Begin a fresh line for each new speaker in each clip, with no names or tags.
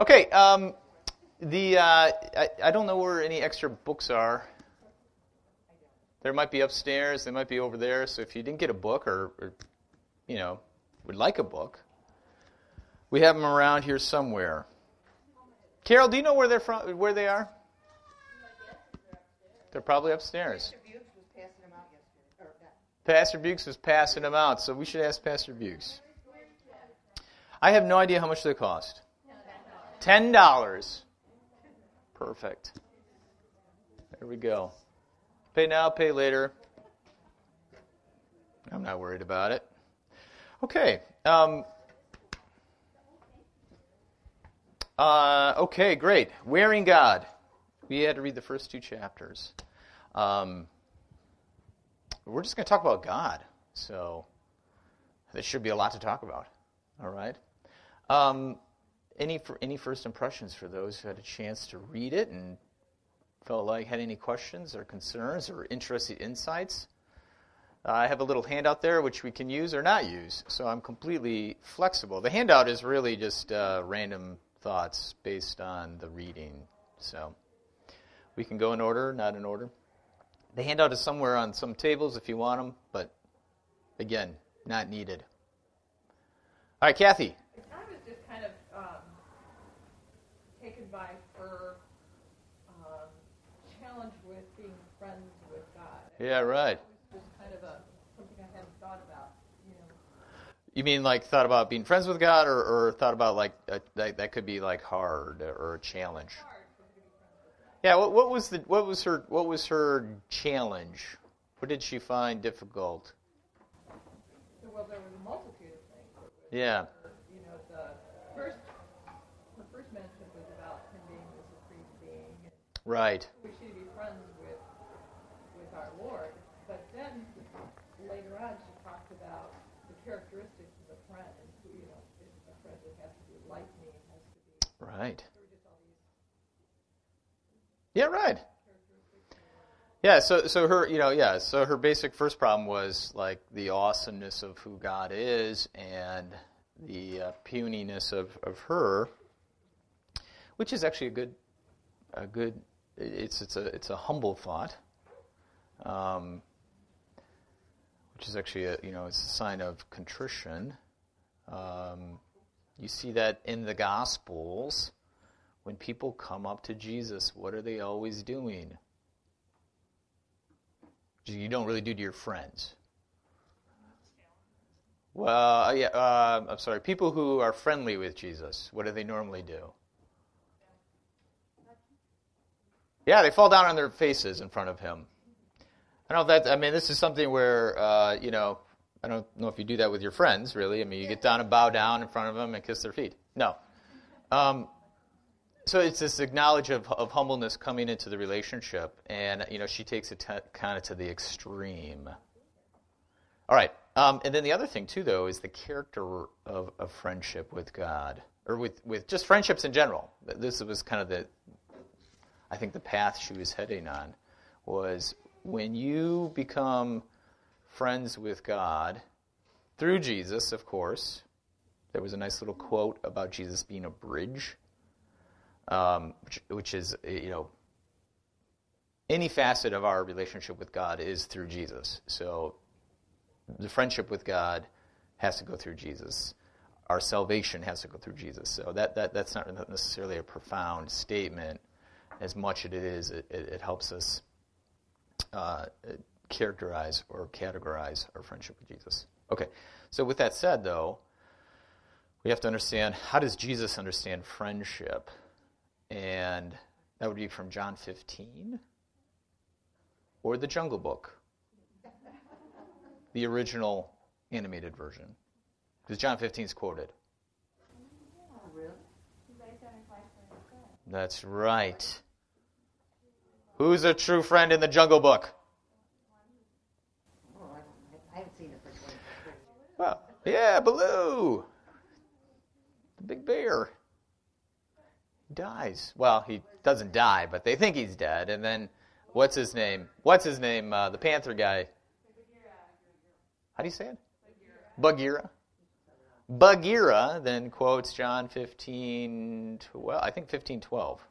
Okay, um, the uh, I, I don't know where any extra books are. There might be upstairs. They might be over there. So if you didn't get a book or, or you know, would like a book, we have them around here somewhere. Carol, do you know where they're from? Where they are? They're probably upstairs. Pastor Bukes was passing them out, so we should ask Pastor Bukes. I have no idea how much they cost. Ten dollars. Perfect. There we go. Pay now, pay later. I'm not worried about it. Okay. Um, uh, okay, great. Wearing God. We had to read the first two chapters. Um, we're just going to talk about God. So there should be a lot to talk about. All right. Um, any any first impressions for those who had a chance to read it and felt like had any questions or concerns or interesting insights? Uh, I have a little handout there which we can use or not use, so I'm completely flexible. The handout is really just uh, random thoughts based on the reading, so we can go in order, not in order. The handout is somewhere on some tables if you want them, but again, not needed. All right, Kathy.
I was just kind of um, by her um, challenge with being friends with God.
Yeah, right.
Was kind of a, something I hadn't thought about. You know.
You mean like thought about being friends with God, or, or thought about like that, that could be like hard or a challenge?
Hard for me to be friends with God.
Yeah. What, what was the what was her what was her challenge? What did she find difficult?
Well, there was a multitude of things.
Yeah.
You know, the first, the first mention was about him being the supreme being, and
Right.
we should be friends with with our Lord. But then later on, she talked about the characteristics of a friend, and who, you know, is a friend that has to be like me, has to be.
Right.
There were just all these
Yeah. Right. Yeah. So so her you know yeah so her basic first problem was like the awesomeness of who God is and the uh, puniness of of her, which is actually a good a good it's it's a it's a humble thought. Um, which is actually a you know it's a sign of contrition. Um, you see that in the Gospels, when people come up to Jesus, what are they always doing? You don't really do to your friends. Well, uh, yeah, uh, I'm sorry. People who are friendly with Jesus, what do they normally do? Yeah, they fall down on their faces in front of him. I don't know if that. I mean, this is something where uh, you know. I don't know if you do that with your friends, really. I mean, you get down and bow down in front of them and kiss their feet. No. Um, so it's this acknowledge of, of humbleness coming into the relationship, and you know she takes it t- kind of to the extreme. All right, um, and then the other thing too, though, is the character of, of friendship with God, or with with just friendships in general. This was kind of the, I think, the path she was heading on, was when you become friends with God through Jesus, of course. There was a nice little quote about Jesus being a bridge um, which, which is you know any facet of our relationship with God is through Jesus. So the friendship with God has to go through Jesus. Our salvation has to go through Jesus. So that, that that's not necessarily a profound statement, as much as it is it, it, helps us uh, characterize or categorize our friendship with Jesus. Okay. So with that said, though, we have to understand how does Jesus understand friendship? And that would be from John 15 or the Jungle Book, the original animated version. Because John 15 is quoted. That's right. Who's a true friend in the Jungle Book?
I don't- I haven't seen it for 20 years.
Well, yeah, Baloo. The big bear. He dies. Well, he doesn't die, but they think he's dead. And then, what's his name? What's his name? Uh, the Panther guy. How do you say it? Bagheera. Bagheera then quotes John 15, 12, I think 15, 12.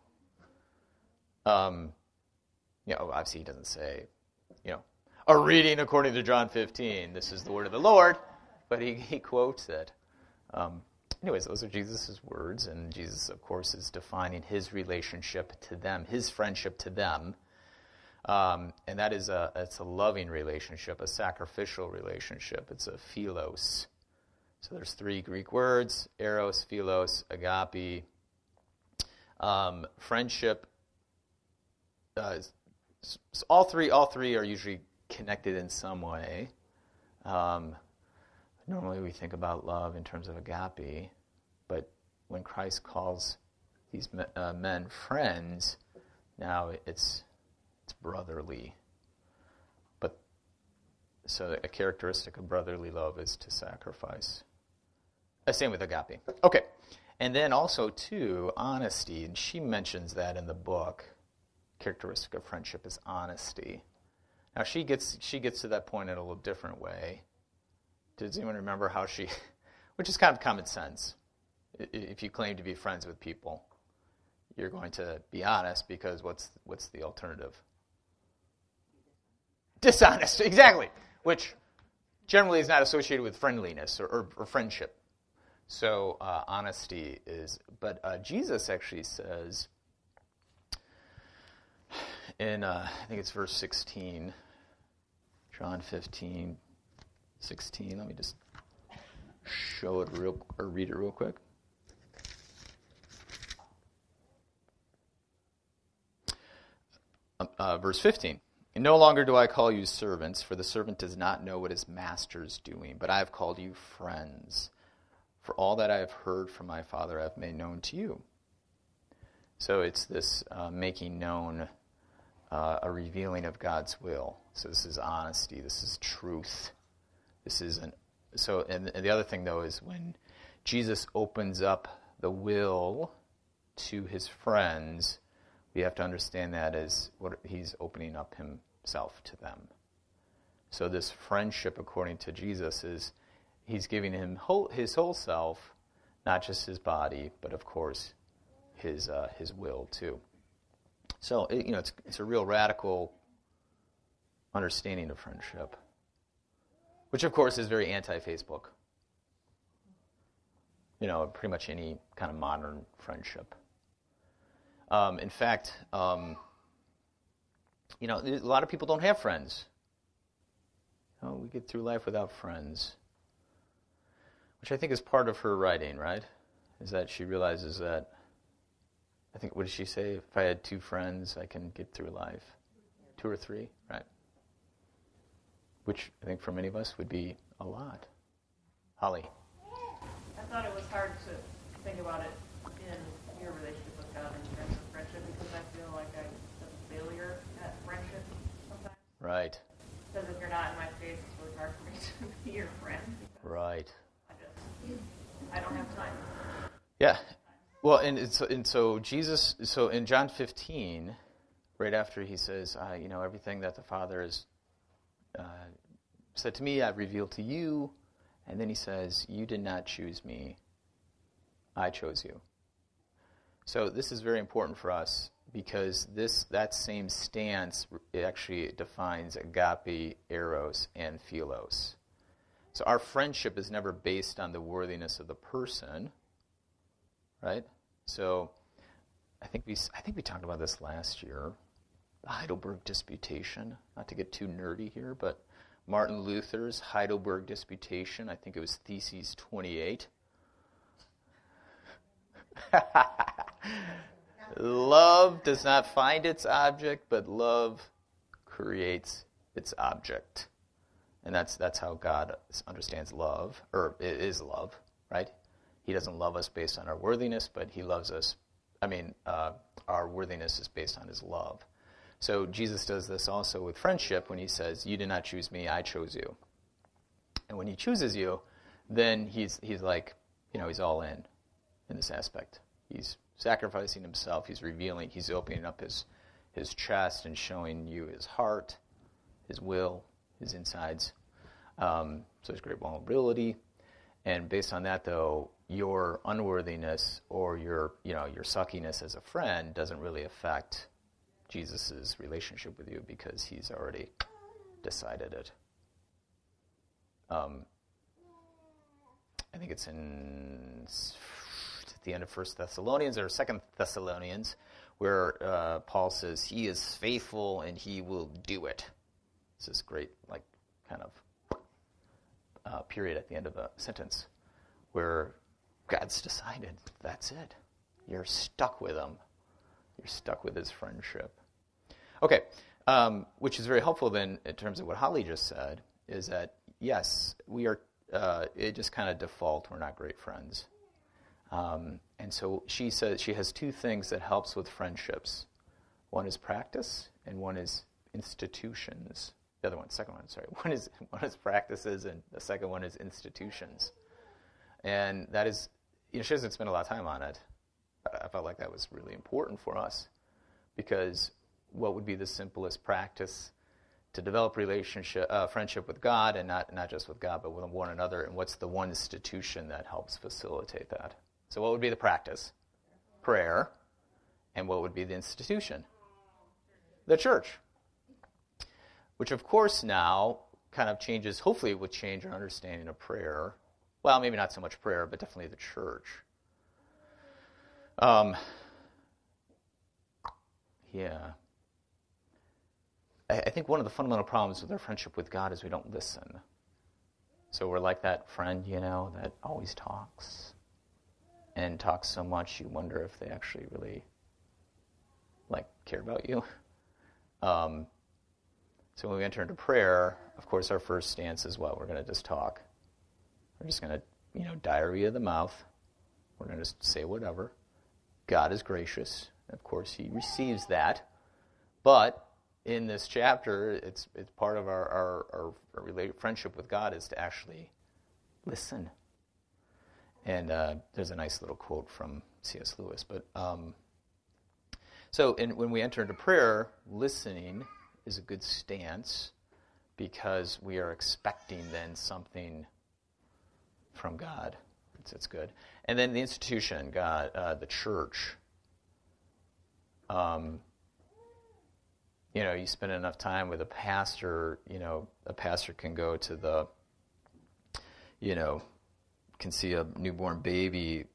Um, you know, obviously he doesn't say, you know, a reading according to John 15, this is the word of the Lord, but he, he quotes it. Um, anyways, those are Jesus' words, and Jesus, of course, is defining his relationship to them, his friendship to them. Um, and that is a, it's a loving relationship, a sacrificial relationship. It's a philos. So there's three Greek words eros, philos, agape. Um, friendship. Uh, so all three, all three are usually connected in some way. Um, normally, we think about love in terms of agape, but when Christ calls these men, uh, men friends, now it's it's brotherly. But so a characteristic of brotherly love is to sacrifice. Uh, same with agape. Okay. And then also, too, honesty. And she mentions that in the book. Characteristic of friendship is honesty. Now, she gets, she gets to that point in a little different way. Does anyone remember how she, which is kind of common sense. If you claim to be friends with people, you're going to be honest because what's, what's the alternative? Dishonest, exactly. Which generally is not associated with friendliness or, or, or friendship. So uh, honesty is, but uh, Jesus actually says in, uh, I think it's verse 16, John 15, 16. Let me just show it real, or read it real quick. Um, uh, verse 15. And no longer do I call you servants, for the servant does not know what his master is doing, but I have called you friends. For all that I have heard from my Father I have made known to you. So it's this uh, making known, uh, a revealing of God's will. So this is honesty. This is truth. This is an so. And, and the other thing though is when Jesus opens up the will to his friends, we have to understand that as what he's opening up himself to them. So this friendship, according to Jesus, is he's giving him whole, his whole self, not just his body, but of course his uh, his will too. So it, you know, it's it's a real radical understanding of friendship, which of course is very anti-Facebook. You know, pretty much any kind of modern friendship. Um, in fact, um, you know, a lot of people don't have friends. You know, we get through life without friends which I think is part of her writing, right? Is that she realizes that, I think, what did she say? If I had two friends, I can get through life. Two or three, right? Which I think for many of us would be a lot. Holly.
I thought it was hard to think about it in your relationship with God in terms of friendship because I feel like I'm a failure at friendship sometimes.
Right.
Because if you're not in my face, it's really hard for me to be your friend.
Right.
I don't have time.
Yeah. Well, and so, and so Jesus, so in John 15, right after he says, uh, you know, everything that the Father has uh, said to me, I've revealed to you. And then he says, You did not choose me, I chose you. So this is very important for us because this that same stance actually defines agape, eros, and philos. So our friendship is never based on the worthiness of the person, right? So I think we I think we talked about this last year, the Heidelberg Disputation. Not to get too nerdy here, but Martin Luther's Heidelberg Disputation. I think it was Theses 28. love does not find its object, but love creates its object. And that's, that's how God understands love, or is love, right? He doesn't love us based on our worthiness, but he loves us. I mean, uh, our worthiness is based on his love. So Jesus does this also with friendship when he says, You did not choose me, I chose you. And when he chooses you, then he's, he's like, you know, he's all in in this aspect. He's sacrificing himself, he's revealing, he's opening up his, his chest and showing you his heart, his will, his insides. Um, so there's great vulnerability. And based on that, though, your unworthiness or your, you know, your suckiness as a friend doesn't really affect Jesus' relationship with you because he's already decided it. Um, I think it's in at the end of First Thessalonians or Second Thessalonians, where uh, Paul says he is faithful and he will do it. It's this great, like, kind of uh, period at the end of a sentence where God's decided that's it. You're stuck with him. You're stuck with his friendship. Okay, um, which is very helpful then in terms of what Holly just said, is that yes, we are. Uh, it just kind of default. We're not great friends. Um, and so she says she has two things that helps with friendships. One is practice, and one is institutions. The other one, second one, sorry, one is one is practices, and the second one is institutions. And that is, you know, she doesn't spend a lot of time on it. I felt like that was really important for us because what would be the simplest practice to develop relationship, uh, friendship with God, and not not just with God, but with one another, and what's the one institution that helps facilitate that? So, what would be the practice? Prayer. And what would be the institution? The church. Which, of course, now kind of changes, hopefully, it would change our understanding of prayer. Well, maybe not so much prayer, but definitely the church. Um, yeah. I, I think one of the fundamental problems with our friendship with God is we don't listen. So we're like that friend, you know, that always talks and talks so much you wonder if they actually really like care about you. Um, so when we enter into prayer, of course, our first stance is what we're going to just talk. We're just going to, you know, diarrhea of the mouth. We're going to say whatever. God is gracious. Of course, He receives that. But in this chapter, it's, it's part of our, our, our, our friendship with God is to actually listen and uh, there's a nice little quote from C.S. Lewis. But um, so in, when we enter into prayer, listening is a good stance because we are expecting then something from God. It's, it's good. And then the institution, God, uh, the church. Um, you know, you spend enough time with a pastor, you know, a pastor can go to the, you know, can see a newborn baby,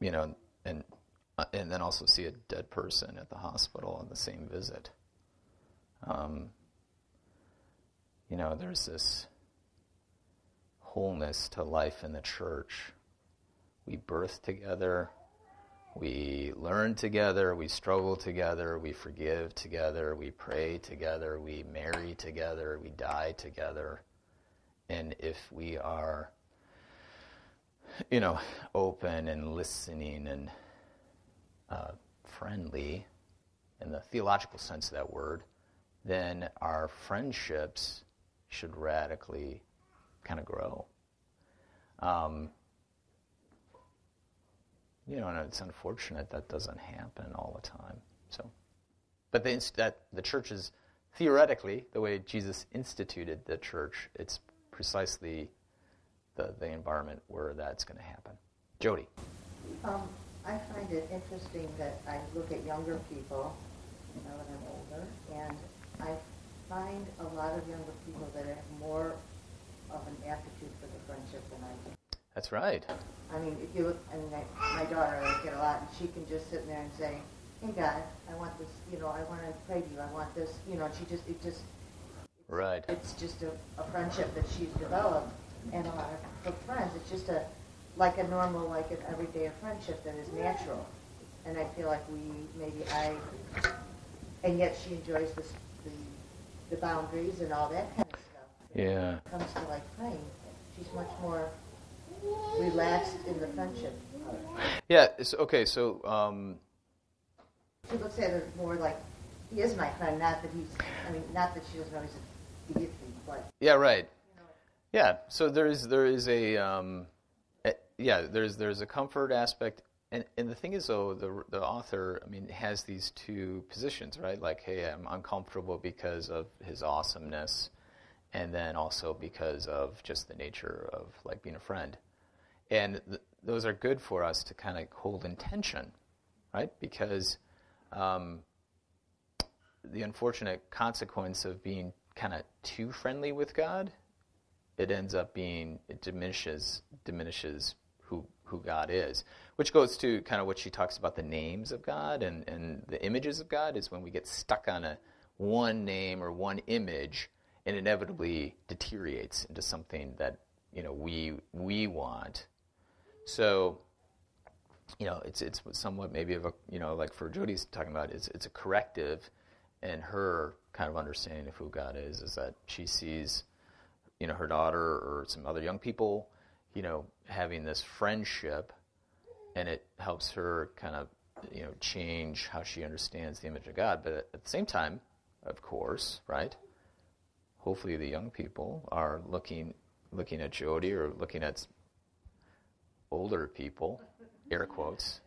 you know, and uh, and then also see a dead person at the hospital in the same visit. Um, you know, there's this wholeness to life in the church. We birth together, we learn together, we struggle together, we forgive together, we pray together, we marry together, we die together. And if we are you know, open and listening and uh, friendly in the theological sense of that word, then our friendships should radically kind of grow. Um, you know, and it's unfortunate that doesn't happen all the time. So, but the, that the church is theoretically the way Jesus instituted the church. It's precisely the, the environment where that's going to happen. Jody.
Um, I find it interesting that I look at younger people, now that I'm older, and I find a lot of younger people that have more of an aptitude for the friendship than I do.
That's right.
I mean, if you look, I mean, I, my daughter, I get a lot, and she can just sit there and say, "Hey, God, I want this. You know, I want to pray to you. I want this. You know." And she just, it just,
right.
It's just a, a friendship that she's developed, and a lot of friends. It's just a like a normal, like an everyday friendship that is natural. And I feel like we maybe I, and yet she enjoys this, the the boundaries and all that kind of.
Yeah.
When it comes to like praying, she's much more relaxed in the friendship.
Yeah. It's, okay. So. Um,
she looks at it more like he is my friend, not that he's. I mean, not that she doesn't know he's a deity, but.
Yeah. Right. Yeah, so there is there is a um, a, yeah there's there's a comfort aspect, and and the thing is though the the author I mean has these two positions right like hey I'm uncomfortable because of his awesomeness, and then also because of just the nature of like being a friend. And th- those are good for us to kind of hold intention, right? Because um, the unfortunate consequence of being kind of too friendly with God, it ends up being it diminishes diminishes who who God is. Which goes to kind of what she talks about the names of God and, and the images of God is when we get stuck on a one name or one image and inevitably deteriorates into something that you know we we want. So you know it's it's somewhat maybe of a you know like for Jody's talking about it's it's a corrective and her kind of understanding of who God is is that she sees you know her daughter or some other young people you know having this friendship and it helps her kind of you know change how she understands the image of God but at the same time of course right hopefully the young people are looking looking at Jody or looking at older people air quotes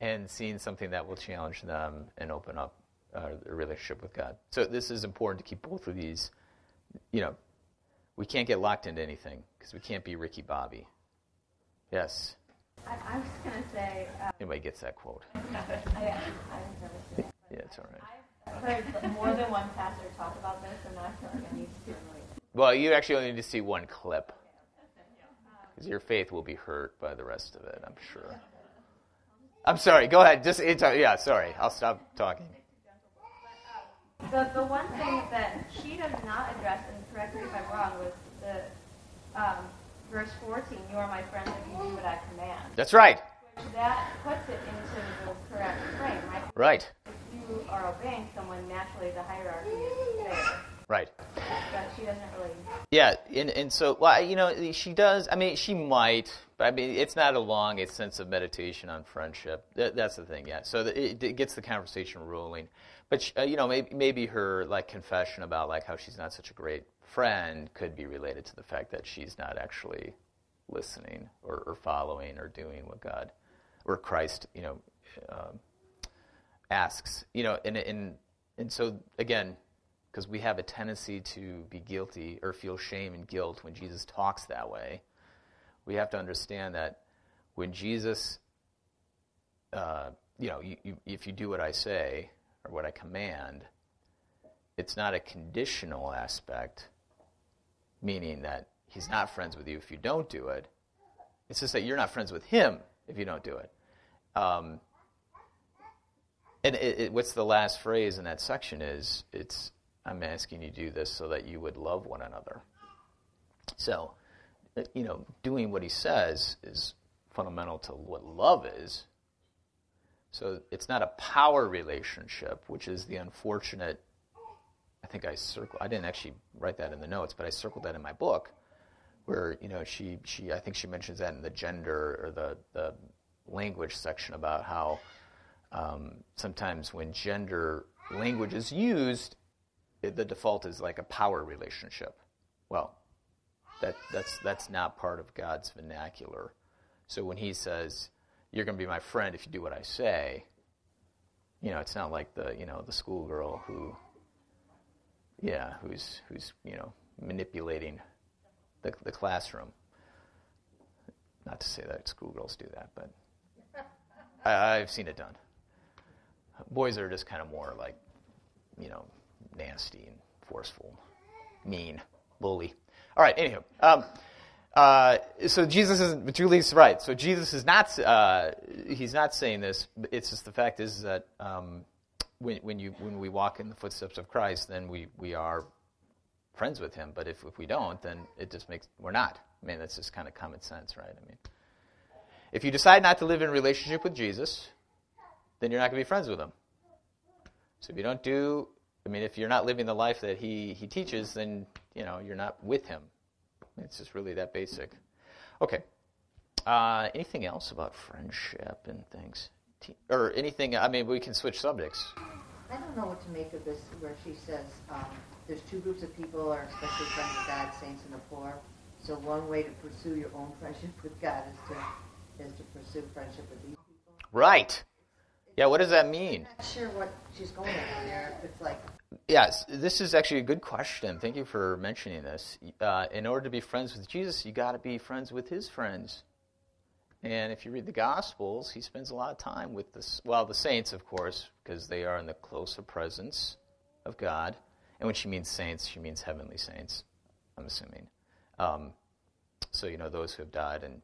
and seeing something that will challenge them and open up uh, their relationship with God so this is important to keep both of these you know we can't get locked into anything because we can't be Ricky Bobby yes
I, I was going to say. Uh,
Anybody gets that quote?
I, I
yeah, it's all right.
I've heard more than one pastor talk about this, and I feel like I need to.
Well, you actually only need to see one clip. Because your faith will be hurt by the rest of it, I'm sure. I'm sorry, go ahead. Just it's, uh, Yeah, sorry. I'll stop talking.
The, the one thing that she does not address, and correct me if I'm wrong, was the um, verse 14, you are my friend if you do what I command.
That's right.
Which that puts it into the correct frame, right?
Right.
You are obeying someone, naturally the hierarchy is there.
Right.
But she doesn't really.
Yeah, and, and so, well, you know, she does, I mean, she might, but I mean, it's not a long sense of meditation on friendship. That, that's the thing, yeah. So the, it, it, gets the conversation rolling. But, she, uh, you know, maybe, maybe her, like, confession about, like, how she's not such a great friend could be related to the fact that she's not actually listening or, or following or doing what God or Christ, you know, uh, asks. You know, and and and so again, because we have a tendency to be guilty or feel shame and guilt when Jesus talks that way, we have to understand that when Jesus, uh, you know, you, you, if you do what I say or what I command, it's not a conditional aspect meaning that he's not friends with you if you don't do it. It's just that you're not friends with him if you don't do it. Um, and it, it, what's the last phrase in that section is it's I'm asking you to do this so that you would love one another. So, you know, doing what he says is fundamental to what love is. So it's not a power relationship, which is the unfortunate I think I circled. I didn't actually write that in the notes, but I circled that in my book, where you know she she I think she mentions that in the gender or the the language section about how um, sometimes when gender language is used, it, the default is like a power relationship. Well, that that's that's not part of God's vernacular. So when He says you're going to be my friend if you do what I say, you know, it's not like the you know the schoolgirl who yeah, who's who's you know manipulating the the classroom. Not to say that schoolgirls do that, but I, I've seen it done. Boys are just kind of more like, you know, nasty and forceful, mean, bully. All right. Anywho, um, uh, so Jesus is Julie's right. So Jesus is not. Uh, he's not saying this. It's just the fact is that um, when, when, you, when we walk in the footsteps of Christ, then we, we are friends with him. But if, if we don't, then it just makes, we're not. I mean, that's just kind of common sense, right? I mean, if you decide not to live in relationship with Jesus, then you're not going to be friends with him. So if you don't do, I mean, if you're not living the life that he, he teaches, then, you know, you're not with him. It's just really that basic. Okay. Uh, anything else about friendship and things? or anything. I mean, we can switch subjects.
I don't know what to make of this, where she says um, there's two groups of people are especially friends with God, saints and the poor. So one way to pursue your own friendship with God is to is to pursue friendship with these people.
Right. Yeah. What does that mean?
I'm not sure what she's going on there. It's like
Yes, this is actually a good question. Thank you for mentioning this. Uh, in order to be friends with Jesus, you got to be friends with his friends. And if you read the Gospels, he spends a lot of time with the well, the saints, of course, because they are in the closer presence of God. And when she means saints, she means heavenly saints. I'm assuming. Um, so you know those who have died and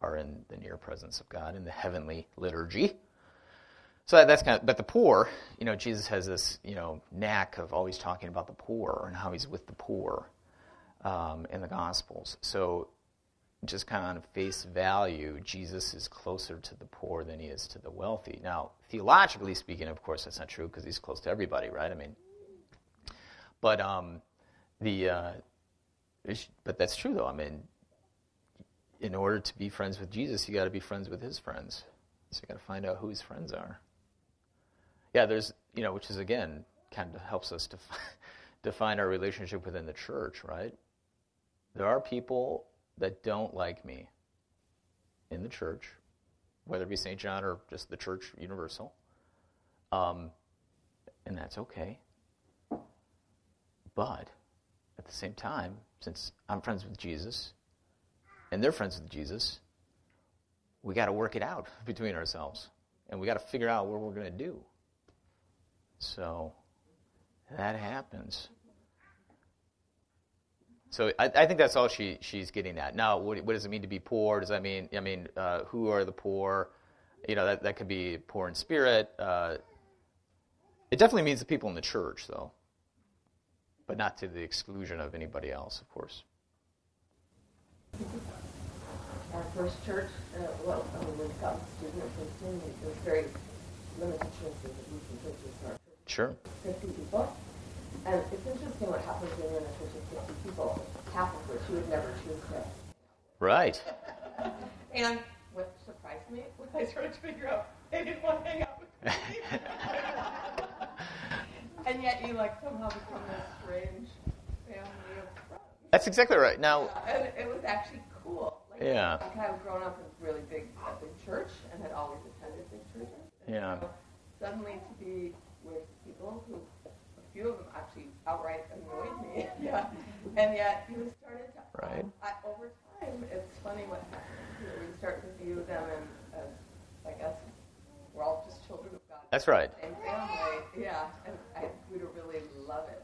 are in the near presence of God in the heavenly liturgy. So that, that's kind of, but the poor, you know, Jesus has this, you know, knack of always talking about the poor and how he's with the poor um, in the Gospels. So just kind of on face value, Jesus is closer to the poor than he is to the wealthy. Now, theologically speaking, of course, that's not true because he's close to everybody, right? I mean, but um, the uh, but that's true though. I mean, in order to be friends with Jesus, you got to be friends with his friends. So you got to find out who his friends are yeah, there's, you know, which is again kind of helps us to define our relationship within the church, right? There are people that don't like me in the church, whether it be St. John or just the church universal. Um, and that's okay. But at the same time, since I'm friends with Jesus and they're friends with Jesus, we got to work it out between ourselves. And we got to figure out what we're going to do. So that happens. So I, I, think that's all she, she's getting at. Now, what, what, does it mean to be poor? Does that mean, I mean, uh, who are the poor? You know, that, that could be poor in spirit. Uh, it definitely means the people in the church, though, but not to the exclusion of anybody else, of course.
Our first church, uh, well, I mean, when it comes to student, was very limited choices that we can churches
Sure.
50 people. And it's interesting what happens when you're in a church of 50 people. Half of which you would never choose to.
Right.
and what surprised me when I started to figure out they didn't want to hang out with me. and yet you like somehow become this strange family of friends.
That's exactly right. Now,
yeah, and it was actually cool. Like,
yeah.
Like I had grown up in a really big, a big church and had always attended big churches.
yeah.
So suddenly to be with people who, a few of them actually outright annoyed me. yeah. And yet you started to,
right.
I, over time, it's funny what happens. You know, we start to view them and, as, I guess, we're all just children of God.
That's right.
And family, yeah. And I would really love it.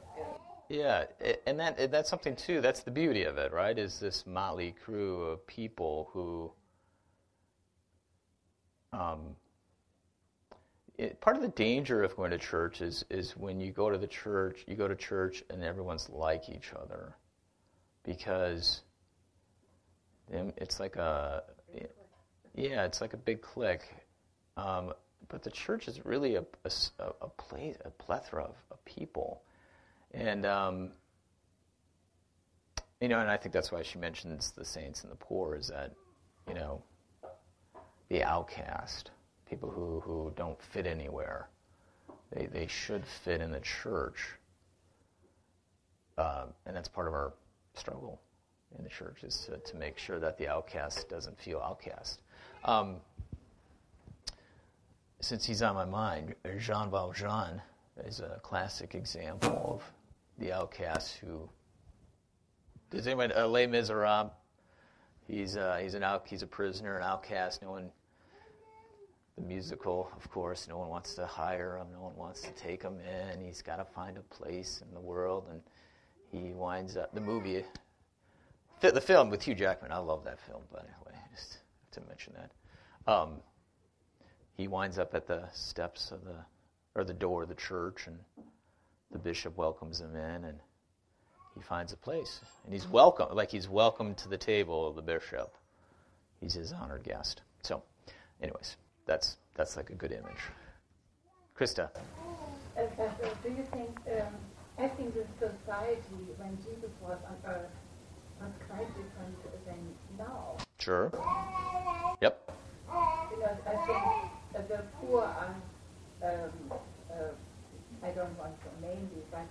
Yeah, and that that's something too. That's the beauty of it, right? Is this motley crew of people who um, it, part of the danger of going to church is, is when you go to the church, you go to church and everyone's like each other. Because it's like a, yeah, it's like a big clique. Um, but the church is really a, a, a, place, a plethora of, of people. And, um, you know, and I think that's why she mentions the saints and the poor is that, you know, the outcast people who, who don't fit anywhere. They, they should fit in the church. Uh, and that's part of our struggle in the church is to, to make sure that the outcast doesn't feel outcast. Um, since he's on my mind, Jean Valjean is a classic example of the outcast who. Does anyone uh, Les Miserables? He's uh, he's an out, he's a prisoner, an outcast. No one the musical, of course. No one wants to hire him. No one wants to take him in. He's got to find a place in the world, and he winds up the movie, the film with Hugh Jackman. I love that film, by the way. Just to mention that. Um, he winds up at the steps of the or the door of the church, and the bishop welcomes him in, and he finds a place, and he's welcome, like he's welcome to the table of the bishop. He's his honored guest. So, anyways that's that's like a good image. Krista.
Uh, uh, do you think um, acting in society when Jesus was on earth was quite different than now?
Sure. Yep.
Because I think the poor are, um, uh, I don't want to name it, but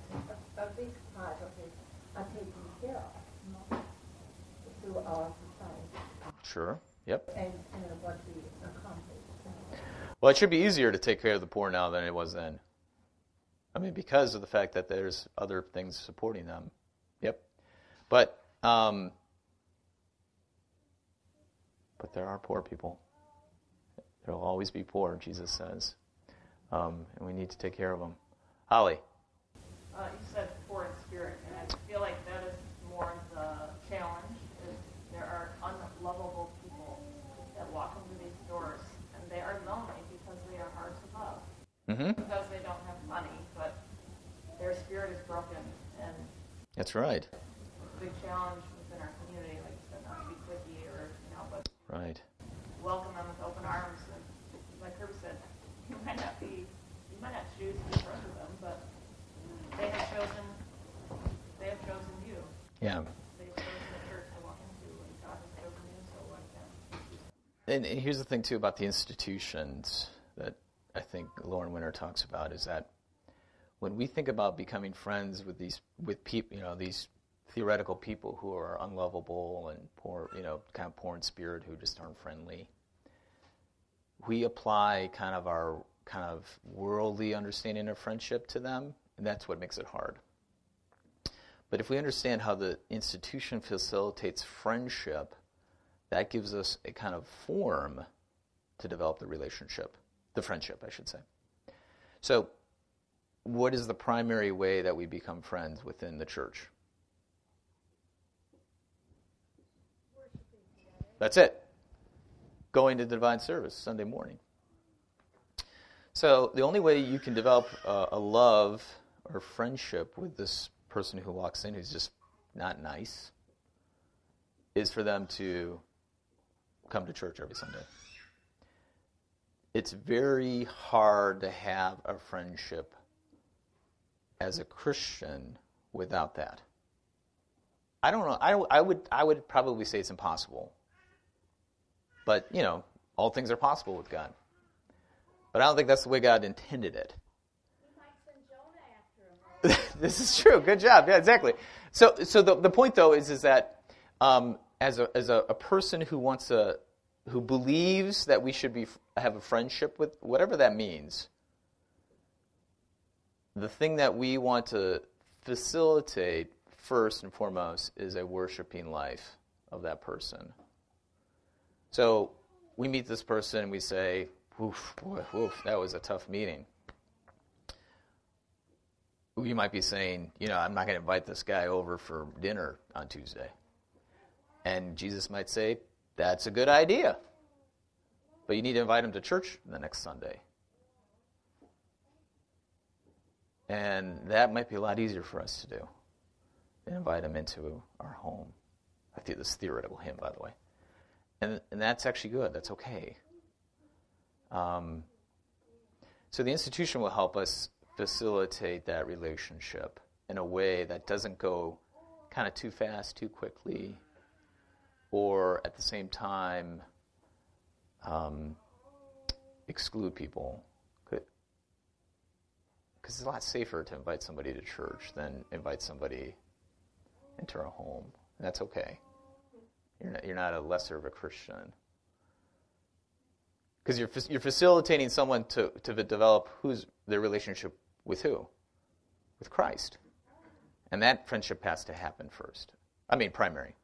a, a, big part of it are taken care of you know, through our society.
Sure. Yep.
And, and what we.
Well, it should be easier to take care of the poor now than it was then. I mean, because of the fact that there's other things supporting them. Yep. But um, but there are poor people. There will always be poor, Jesus says, um, and we need to take care of them. Holly.
Uh, you said poor in spirit, and I feel like that is more the challenge. Is there are unlovable people that walk into these doors, and they are lonely because they are hard to love.
Mm-hmm.
Because they don't have money, but their spirit is broken, and
That's right.
it's a big challenge within our community, like you said, not to be clicky or you know, but
Right.
welcome them with open arms. And like Herb said, you might not be, you might not choose to be friends with them, but they have chosen, they have chosen you.
Yeah.
They've chosen the church to walk into, and God has chosen you, so why can't you?
And, and here's the thing too about the institutions that I think Lauren Winner talks about is that when we think about becoming friends with these with people, you know, these theoretical people who are unlovable and poor, you know, kind of poor in spirit who just aren't friendly, we apply kind of our kind of worldly understanding of friendship to them, and that's what makes it hard. But if we understand how the institution facilitates friendship, that gives us a kind of form to develop the relationship, the friendship, I should say. So, what is the primary way that we become friends within the church? That's it. Going to the divine service Sunday morning. So, the only way you can develop uh, a love or friendship with this person who walks in who's just not nice is for them to come to church every Sunday. It's very hard to have a friendship as a Christian without that. I don't know. I, I would I would probably say it's impossible. But you know, all things are possible with God. But I don't think that's the way God intended it. this is true. Good job. Yeah, exactly. So, so the, the point though is is that um, as a as a, a person who wants a who believes that we should be have a friendship with whatever that means. The thing that we want to facilitate first and foremost is a worshiping life of that person. So we meet this person and we say, "Oof, boy, oof, that was a tough meeting." You might be saying, you know, I'm not going to invite this guy over for dinner on Tuesday. And Jesus might say, that's a good idea. But you need to invite him to church the next Sunday. And that might be a lot easier for us to do than invite him into our home. I think this theoretical hymn, by the way. And, and that's actually good. That's okay. Um, so the institution will help us facilitate that relationship in a way that doesn't go kind of too fast, too quickly, or at the same time um, exclude people. Because it's a lot safer to invite somebody to church than invite somebody into our home. And that's okay. You're not, you're not a lesser of a Christian. Because you're, you're facilitating someone to, to develop who's their relationship with who? With Christ. And that friendship has to happen first. I mean, primary.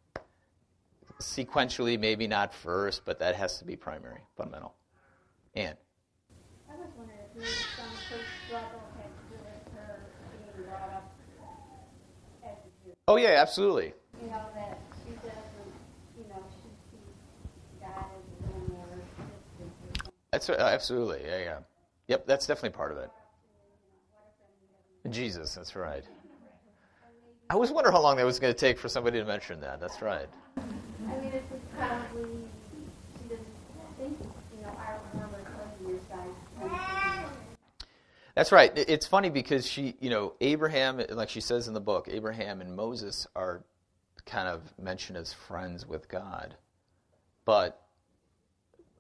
Sequentially, maybe not first, but that has to be primary, fundamental. Anne.
I was wondering if maybe some church struggle had to do with her being brought up as a Jew.
Oh, yeah, absolutely.
You know, that she doesn't, you know, she sees God as a little more distant.
That's absolutely, yeah, yeah. Yep, that's definitely part of it. Jesus, that's right. I always wonder how long that was going to take for somebody to mention that. That's right.
I mean, it's just
That's right. It's funny because she, you know, Abraham, like she says in the book, Abraham and Moses are kind of mentioned as friends with God, but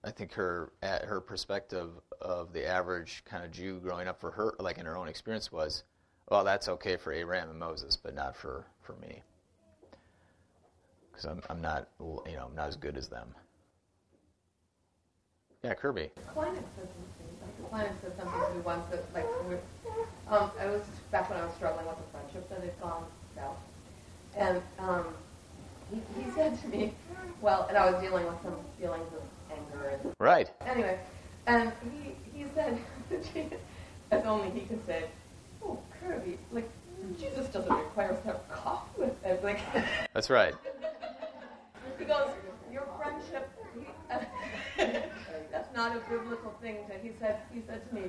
I think her her perspective of the average kind of Jew growing up for her, like in her own experience, was, well, that's okay for Abraham and Moses, but not for for me, because I'm I'm not, you know, I'm not as good as them. Yeah, Kirby.
Says something. Says something to me once that like Um, I was back when I was struggling with a friendship that had gone south, and um, he, he said to me, well, and I was dealing with some feelings of anger and
Right.
anyway, and he he said, as only he could say, oh Kirby, like Jesus doesn't require us to have coffee with him, like.
That's right.
He goes, your friendship, he, that's not a biblical thing. To, he said, he said to me,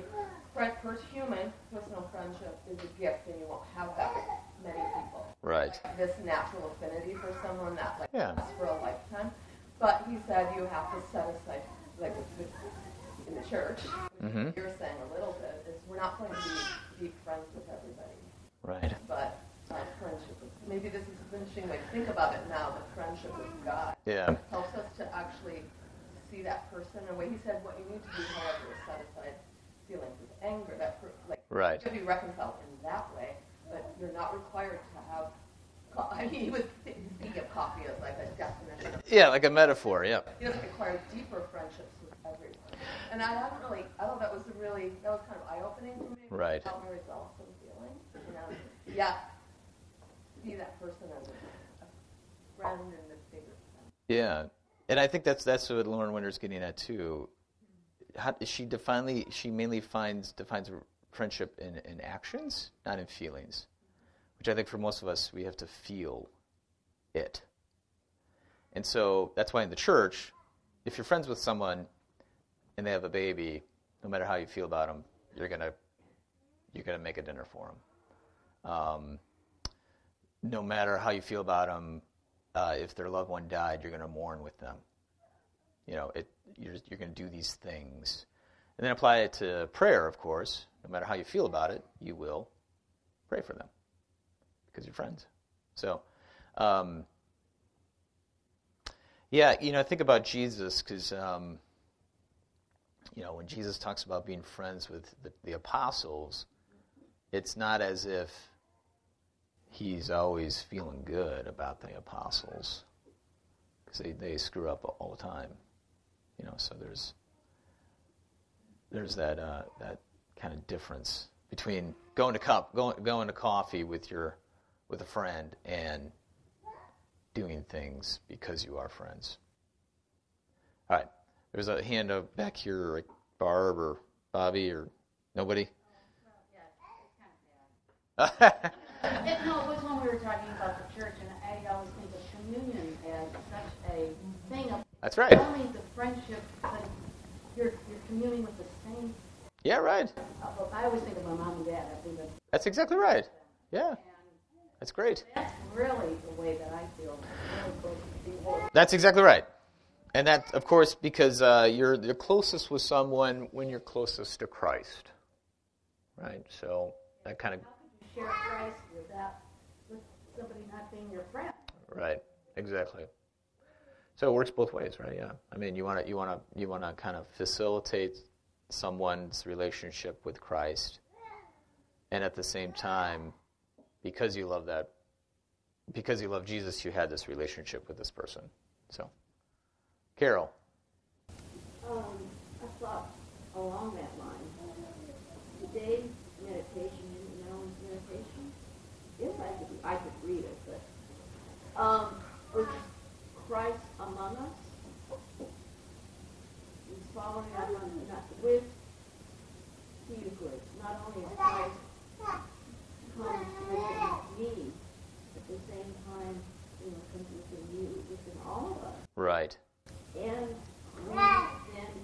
friend, first human, personal friendship is a gift, and you won't have that with many people.
Right.
This natural affinity for someone that like
Yeah.
lasts for a lifetime. But he said you have to set aside, like in the church,
Mhm.
you're saying a little bit, is we're not going to be, be friends with everybody
Right.
but Maybe this is an interesting way to think about it now, the friendship with God
Yeah.
helps us to actually see that person in a way. He said what you need to do, however, is set aside feelings of anger. That per- like
Right.
you can be reconciled in that way, but you're not required to have. I mean, he was speaking of coffee as like a definition. Of,
Yeah, like a metaphor. Yeah.
he doesn't require deeper friendships with everyone. And I haven't really. I thought that was a really. That was kind of eye opening for me.
Right.
It helped me resolve some feelings. You know. Yeah see that person as a, friend and a bigger friend.
Yeah, and I think that's that's what Lauren Winner's getting at too. How, she definitely she mainly finds defines friendship in, in actions, not in feelings, which I think for most of us we have to feel it. And so that's why in the church, if you're friends with someone and they have a baby, no matter how you feel about them, you're gonna you're gonna make a dinner for them. Um, no matter how you feel about them, uh, if their loved one died, you're going to mourn with them. You know, it, you're, you're going to do these things. And then apply it to prayer, of course. No matter how you feel about it, you will pray for them because you're friends. So, um, yeah, you know, think about Jesus because, um, you know, when Jesus talks about being friends with the, the apostles, it's not as if he's always feeling good about the apostles because they, they screw up all the time you know so there's there's that uh, that kind of difference between going to cup going going to coffee with your with a friend and doing things because you are friends. All right there's a hand up back here like barb or bobby or nobody
It, no, it was when we were talking about the church, and I always think of communion as such a thing of
That's right.
not only the friendship, but you're, you're communing with the same.
Yeah, right.
uh, I always think of my mom and dad. I think of,
That's exactly right. Yeah,
and
that's great.
that's really the way that I feel. Really close to people.
That's exactly right. And that, of course, because uh, you're the closest with someone when you're closest to Christ, right? So that kind of
share Christ without with somebody not being your friend.
right, exactly. So it works both ways, right? Yeah. I mean, you want to you want to you want to kind of facilitate someone's relationship with Christ, and at the same time, because you love that, because you love Jesus, you had this relationship with this person. So, Carol.
Um, I thought along that line. Today's meditation, meditation. If I could, I could read it, but um, was Christ among us? He's following on not with Grace. Not only is Christ comes within me, at the same time, you know, comes within you, within all of us.
Right.
And we then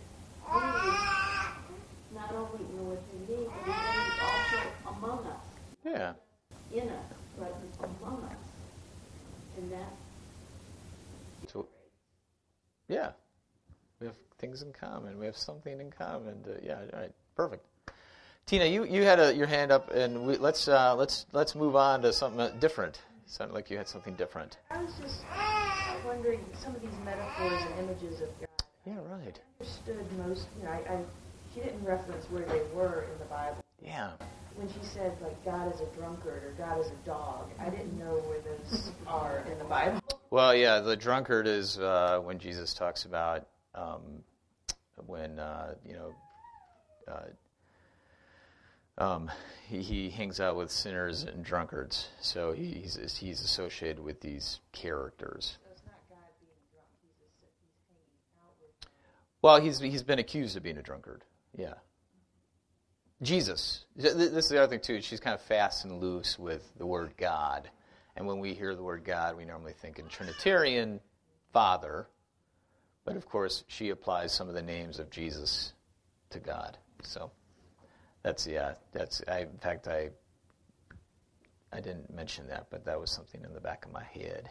not only you know within me, but he's also among us,
Yeah.
In us, present among us. And that
So, yeah, we have things in common. We have something in common. To, yeah, all right, perfect. Tina, you, you had a, your hand up, and we, let's uh, let's let's move on to something different. Sounded like you had something different.
I was just wondering some of these metaphors and images of God.
Yeah, right.
I understood most. You know, I, I she didn't reference where they were in the Bible.
Yeah,
When she said like God is a drunkard or God is a dog, I didn't know where those are in the Bible.
Well, yeah, the drunkard is uh, when Jesus talks about um, when uh, you know um, he, he hangs out with sinners and drunkards, so he's he's associated with these characters.
So it's not God being drunk. He's just he's hanging out with.
Well, he's he's been accused of being a drunkard. Yeah. Jesus. This is the other thing too. She's kind of fast and loose with the word God, and when we hear the word God, we normally think in Trinitarian Father, but of course she applies some of the names of Jesus to God. So that's yeah. That's I. In fact, I. I didn't mention that, but that was something in the back of my head.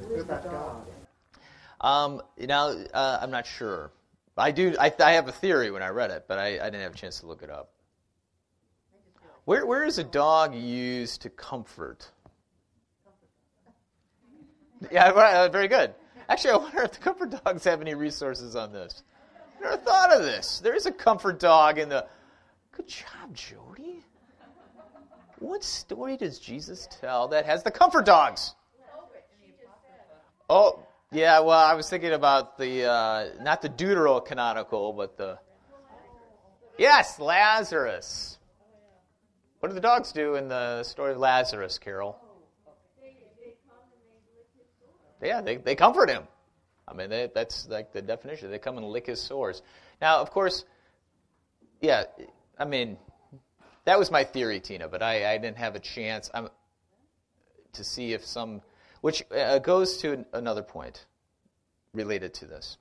What about dog?
Um, you know, uh, I'm not sure. I do. I, I have a theory when I read it, but I, I didn't have a chance to look it up. Where where is a dog used to comfort? Yeah, uh, very good. Actually, I wonder if the comfort dogs have any resources on this. I never thought of this. There is a comfort dog in the. Good job, Jody. What story does Jesus tell that has the comfort dogs? Oh, yeah. Well, I was thinking about the uh, not the deuterocanonical, but the yes, Lazarus. What do the dogs do in the story of Lazarus, Carol? Yeah, they they comfort him. I mean, they, that's like the definition. They come and lick his sores. Now, of course, yeah. I mean, that was my theory, Tina, but I, I didn't have a chance I'm, to see if some, which uh, goes to another point related to this,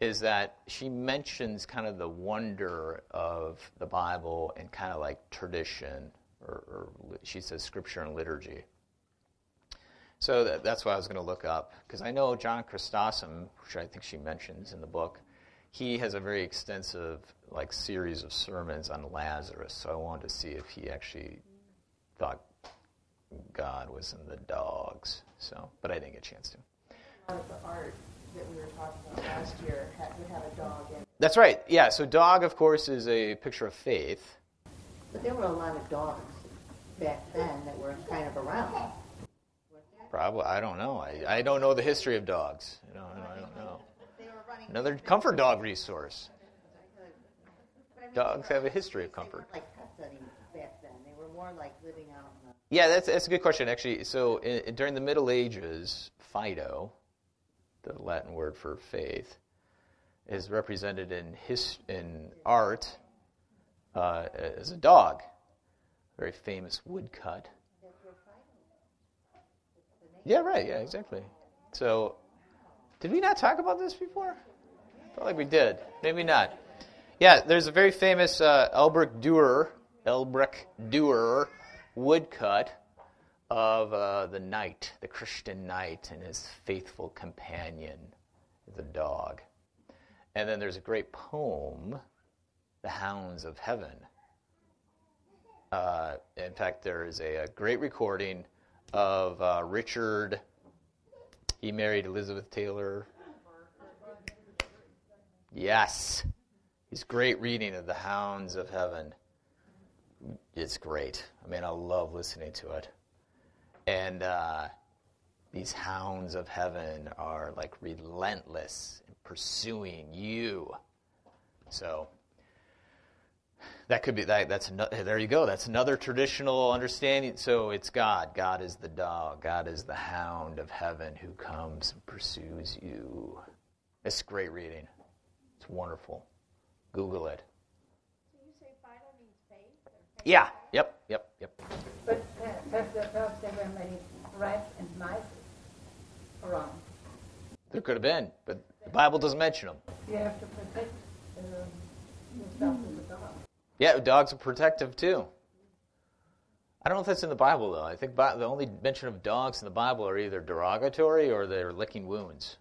is that she mentions kind of the wonder of the Bible and kind of like tradition, or, or she says scripture and liturgy. So that, that's what I was going to look up because I know John Chrysostom, which I think she mentions in the book, he has a very extensive like series of sermons on Lazarus. So I wanted to see if he actually thought God was in the dogs. So, but I didn't get a chance to.
Lot of the art that we were talking about last year had, would have a dog in it.
That's right. Yeah. So dog, of course, is a picture of faith.
But there were a lot of dogs back then that were kind of around.
Probably. I don't know. I, I don't know the history of dogs. You know, I don't know.
They were running.
Another comfort dog resource.
But I mean,
Dogs have a history of comfort.
weren't like pets any back then. They were more like living out.
Yeah, that's, that's a good question, actually. So in, during the Middle Ages, Fido, the Latin word for faith, is represented in his, in art uh, as a dog, very famous woodcut. Yeah, right. Yeah, exactly. So, did we not talk about this before? I Felt like we did. Maybe not. Yeah, there's a very famous uh, Albrecht Durer, Albrecht Durer woodcut of uh, the knight, the Christian knight, and his faithful companion, the dog. And then there's a great poem, The Hounds of Heaven. Uh, in fact, there is a, a great recording of uh, Richard. He married Elizabeth Taylor. Yes. He's great reading of The Hounds of Heaven. It's great. I mean, I love listening to it. And uh, these hounds of heaven are like relentless in pursuing you. So that could be that. That's another, there. You go. That's another traditional understanding. So it's God. God is the dog. God is the hound of heaven who comes and pursues you. It's great reading. It's wonderful. Google it.
So you say Fido means faith? or faith?
Yeah. Yep. Yep. Yep.
There were many rats and mice around.
There could have been, but the Bible doesn't mention them.
You have to protect yourself the dog.
Yeah, dogs are protective too. I don't know if that's in the Bible though. I think the only mention of dogs in the Bible are either derogatory or they're licking wounds.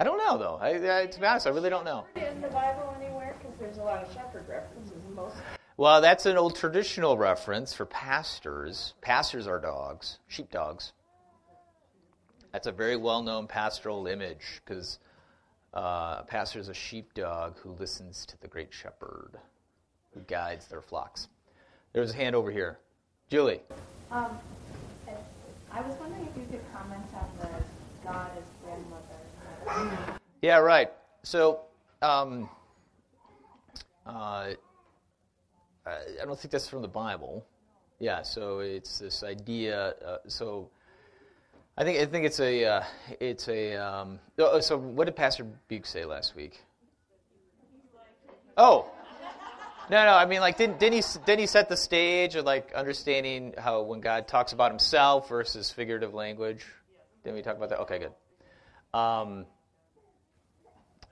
I don't know though. I, I, to be honest, I really don't know.
in the Bible anywhere? Because there's a lot of shepherd references. Most
Well, that's an old traditional reference for pastors. Pastors are dogs, sheepdogs. That's a very well-known pastoral image because uh, a pastor is a sheepdog who listens to the great shepherd, who guides their flocks. There's a hand over here, Julie.
Um, I was wondering if you could comment on the God as grandmother.
Yeah, right. So, um, uh, I don't think that's from the Bible. Yeah, so it's this idea. Uh, so I think I think it's a uh, it's a. Um, oh, so what did Pastor Buke say last week? Oh, no, no. I mean, like, didn't didn't he didn't he set the stage of like understanding how when God talks about Himself versus figurative language? Didn't we talk about that? Okay, good. Um,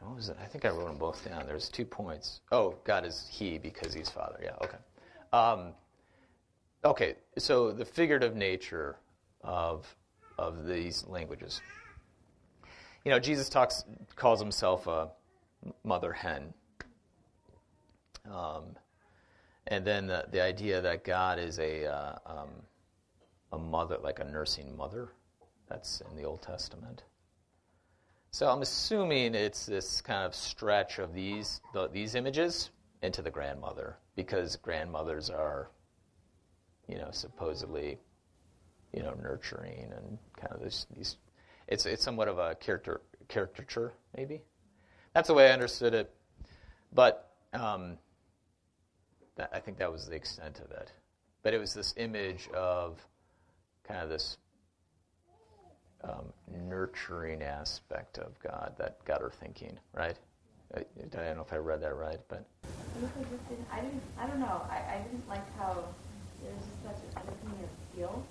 what was it? I think I wrote them both down. There's two points. Oh, God is He because He's Father. Yeah. Okay. Um, okay. So the figurative nature of of these languages. You know, Jesus talks calls himself a mother hen. Um, and then the, the idea that God is a, uh, um, a mother, like a nursing mother, that's in the Old Testament. So I'm assuming it's this kind of stretch of these, the, these images into the grandmother, because grandmothers are, you know, supposedly, you know, nurturing and kind of this, these. It's, it's somewhat of a character, caricature, maybe. That's the way I understood it. But um, that, I think that was the extent of it. But it was this image of kind of this um, nurturing aspect of God that got her thinking, right? I, I don't know if I read that right, but.
I didn't. I don't know. I, I didn't like how there's such a thing of guilt.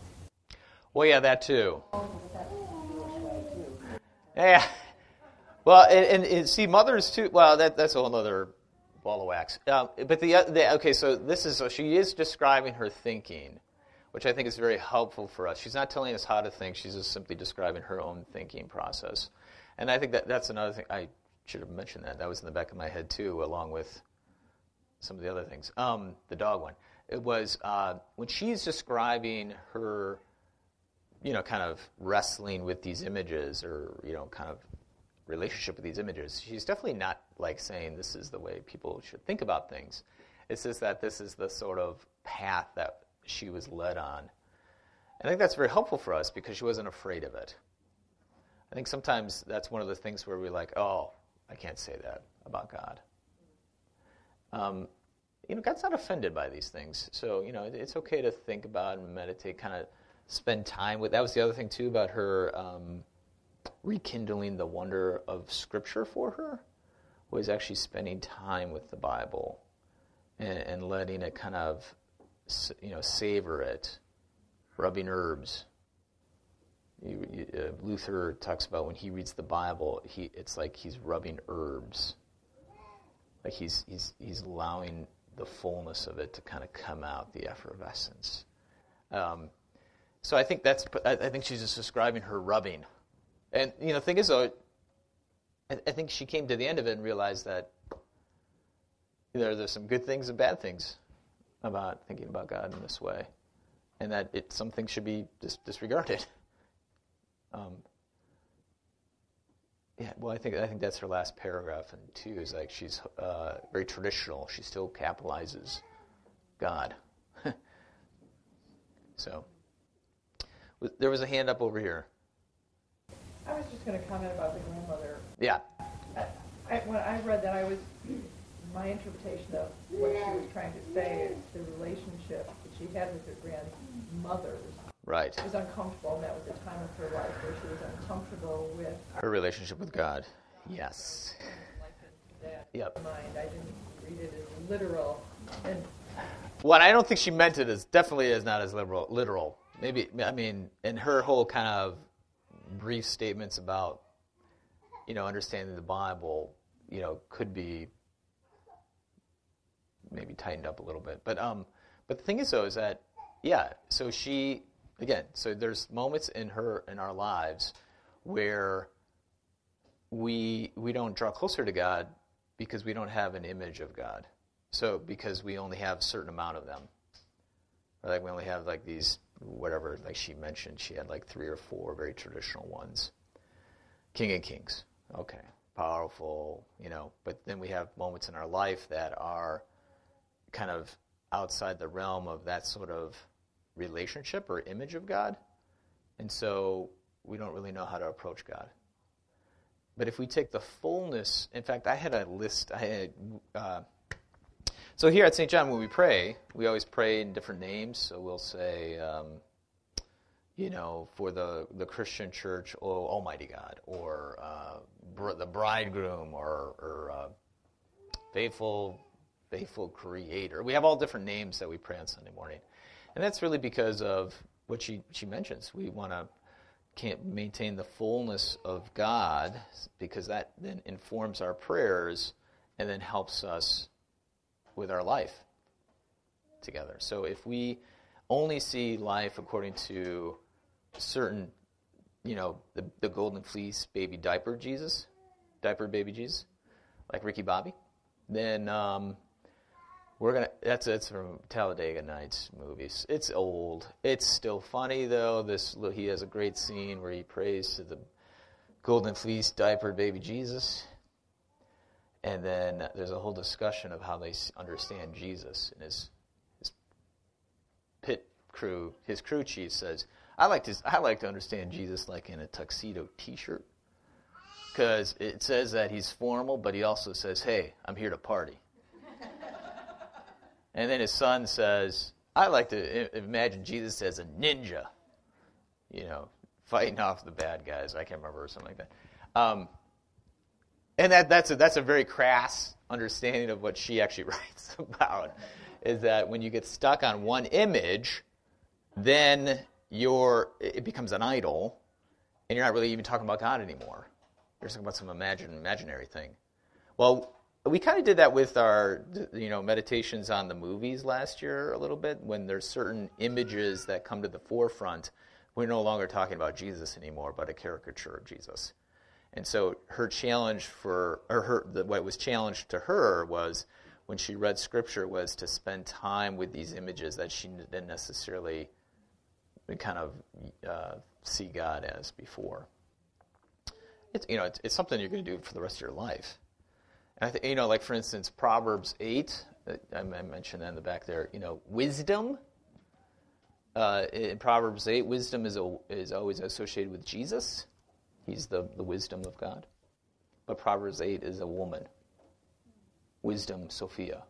Well, yeah, that too. Yeah. Well, and, and, and, see, mothers too. Well, that, that's a whole other ball of wax. Um, but the, the okay, so this is so she is describing her thinking, which I think is very helpful for us. She's not telling us how to think; she's just simply describing her own thinking process. And I think that that's another thing. I should have mentioned that. That was in the back of my head too, along with some of the other things. Um, the dog one. It was uh, when she's describing her, you know, kind of wrestling with these images, or you know, kind of relationship with these images. She's definitely not like saying this is the way people should think about things. It's just that this is the sort of path that she was led on. And I think that's very helpful for us because she wasn't afraid of it. I think sometimes that's one of the things where we're like, oh, I can't say that about God. Um, you know, God's not offended by these things. So, you know, it's okay to think about and meditate, kind of spend time with. That was the other thing, too, about her. Um, rekindling the wonder of Scripture for her was actually spending time with the Bible and, and letting it kind of, you know, savor it, rubbing herbs. You, you, uh, Luther talks about when he reads the Bible, he, it's like he's rubbing herbs. Like he's, he's, he's allowing the fullness of it to kind of come out, the effervescence. Um, so I think that's, I think she's just describing her rubbing and you know, thing is, though, I, I think she came to the end of it and realized that there there's some good things and bad things about thinking about God in this way, and that it, some things should be dis- disregarded. Um, yeah, well, I think I think that's her last paragraph, and two is like she's uh, very traditional. She still capitalizes God. so there was a hand up over here.
I was just going to comment about the grandmother.
Yeah.
I, I, when I read that, I was my interpretation of what she was trying to say is the relationship that she had with her grandmothers
right.
was uncomfortable, and that was a time of her life where she was uncomfortable with
her relationship with God. Yes. Yep.
mind. I didn't read it as literal. And
well, I don't think she meant it as definitely as not as liberal, literal. Maybe I mean, in her whole kind of brief statements about, you know, understanding the Bible, you know, could be maybe tightened up a little bit. But um, but the thing is though is that yeah, so she again, so there's moments in her in our lives where we we don't draw closer to God because we don't have an image of God. So because we only have a certain amount of them. Or like we only have like these whatever, like she mentioned, she had like three or four very traditional ones. King and Kings, okay, powerful, you know, but then we have moments in our life that are kind of outside the realm of that sort of relationship or image of God. And so we don't really know how to approach God. But if we take the fullness, in fact, I had a list, I had, uh, So here at St. John, when we pray, we always pray in different names. So we'll say, um, you know, for the, the Christian church, oh, Almighty God, or uh, br- the bridegroom, or, or uh, faithful, faithful Creator. We have all different names that we pray on Sunday morning, and that's really because of what she she mentions. We want to can't maintain the fullness of God because that then informs our prayers and then helps us with our life together. So if we only see life according to certain, you know, the, the golden fleece baby diaper Jesus, diaper baby Jesus, like Ricky Bobby, then um, we're gonna. That's that's from Talladega Nights movies. It's old. It's still funny though. This he has a great scene where he prays to the golden fleece diapered baby Jesus, and then there's a whole discussion of how they understand Jesus and his his pit crew. His crew chief says, "I like to I like to understand Jesus like in a tuxedo T-shirt." Because it says that he's formal, but he also says, "Hey, I'm here to party." And then his son says, I like to imagine Jesus as a ninja, you know, fighting off the bad guys. I can't remember, or something like that. Um, and that, that's, a, that's a very crass understanding of what she actually writes about, is that when you get stuck on one image, then you're, it becomes an idol, and you're not really even talking about God anymore. You're talking about some imagine, imaginary thing. Well, we kind of did that with our you know meditations on the movies last year a little bit when there's certain images that come to the forefront we're no longer talking about jesus anymore but a caricature of jesus. And so her challenge for or her the, what was challenged to her was when she read scripture was to spend time with these images that she didn't necessarily kind of uh, see god as before. It's you know it's, it's something you're going to do for the rest of your life I you know, like for instance, Proverbs 8, I mentioned that in the back there, you know, wisdom. Uh, in Proverbs 8, wisdom is, a, is always associated with Jesus. He's the, the wisdom of God. But Proverbs 8 is a woman. Wisdom, Sophia.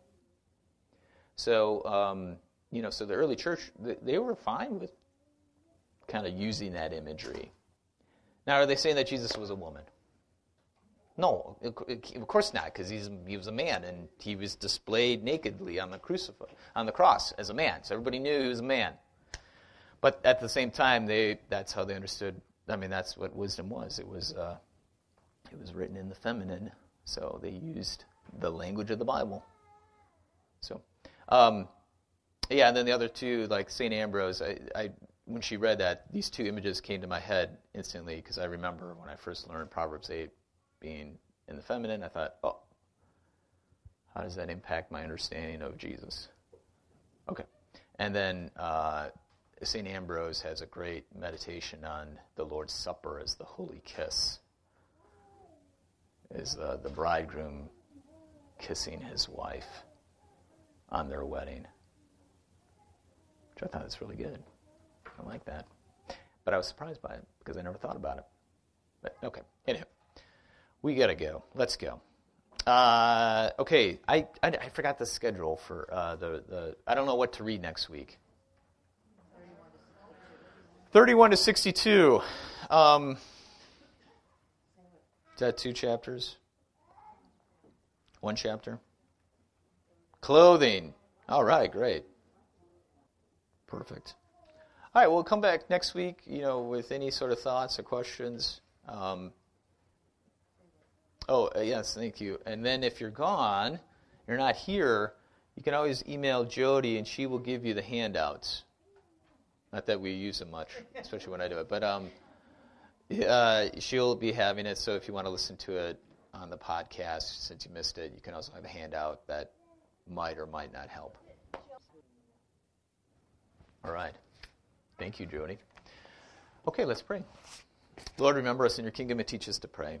So, um, you know, so the early church, they were fine with kind of using that imagery. Now, are they saying that Jesus was a woman? No, of course not, because he was a man and he was displayed nakedly on the crucifix, on the cross as a man. So everybody knew he was a man. But at the same time, they that's how they understood. I mean, that's what wisdom was. It was uh, it was written in the feminine, so they used the language of the Bible. So, um, yeah, and then the other two, like Saint Ambrose, I, I when she read that, these two images came to my head instantly because I remember when I first learned Proverbs eight being in the feminine, I thought, oh, how does that impact my understanding of Jesus? Okay. And then uh, St. Ambrose has a great meditation on the Lord's Supper as the holy kiss, is uh, the bridegroom kissing his wife on their wedding, which I thought was really good. I like that. But I was surprised by it because I never thought about it. But okay, anyhow we gotta go. Let's go. Uh, okay, I, I, I, forgot the schedule for uh, the, the. I don't know what to read next week. 31 to 62. Um, is that two chapters? One chapter? Clothing. All right, great. Perfect. All right, we'll come back next week, you know, with any sort of thoughts or questions. Um, Oh, uh, yes, thank you. And then if you're gone, you're not here, you can always email Jody and she will give you the handouts. Not that we use them much, especially when I do it, but um, uh, she'll be having it. So if you want to listen to it on the podcast, since you missed it, you can also have a handout that might or might not help. All right. Thank you, Jody. Okay, let's pray. Lord, remember us in your kingdom and teach us to pray.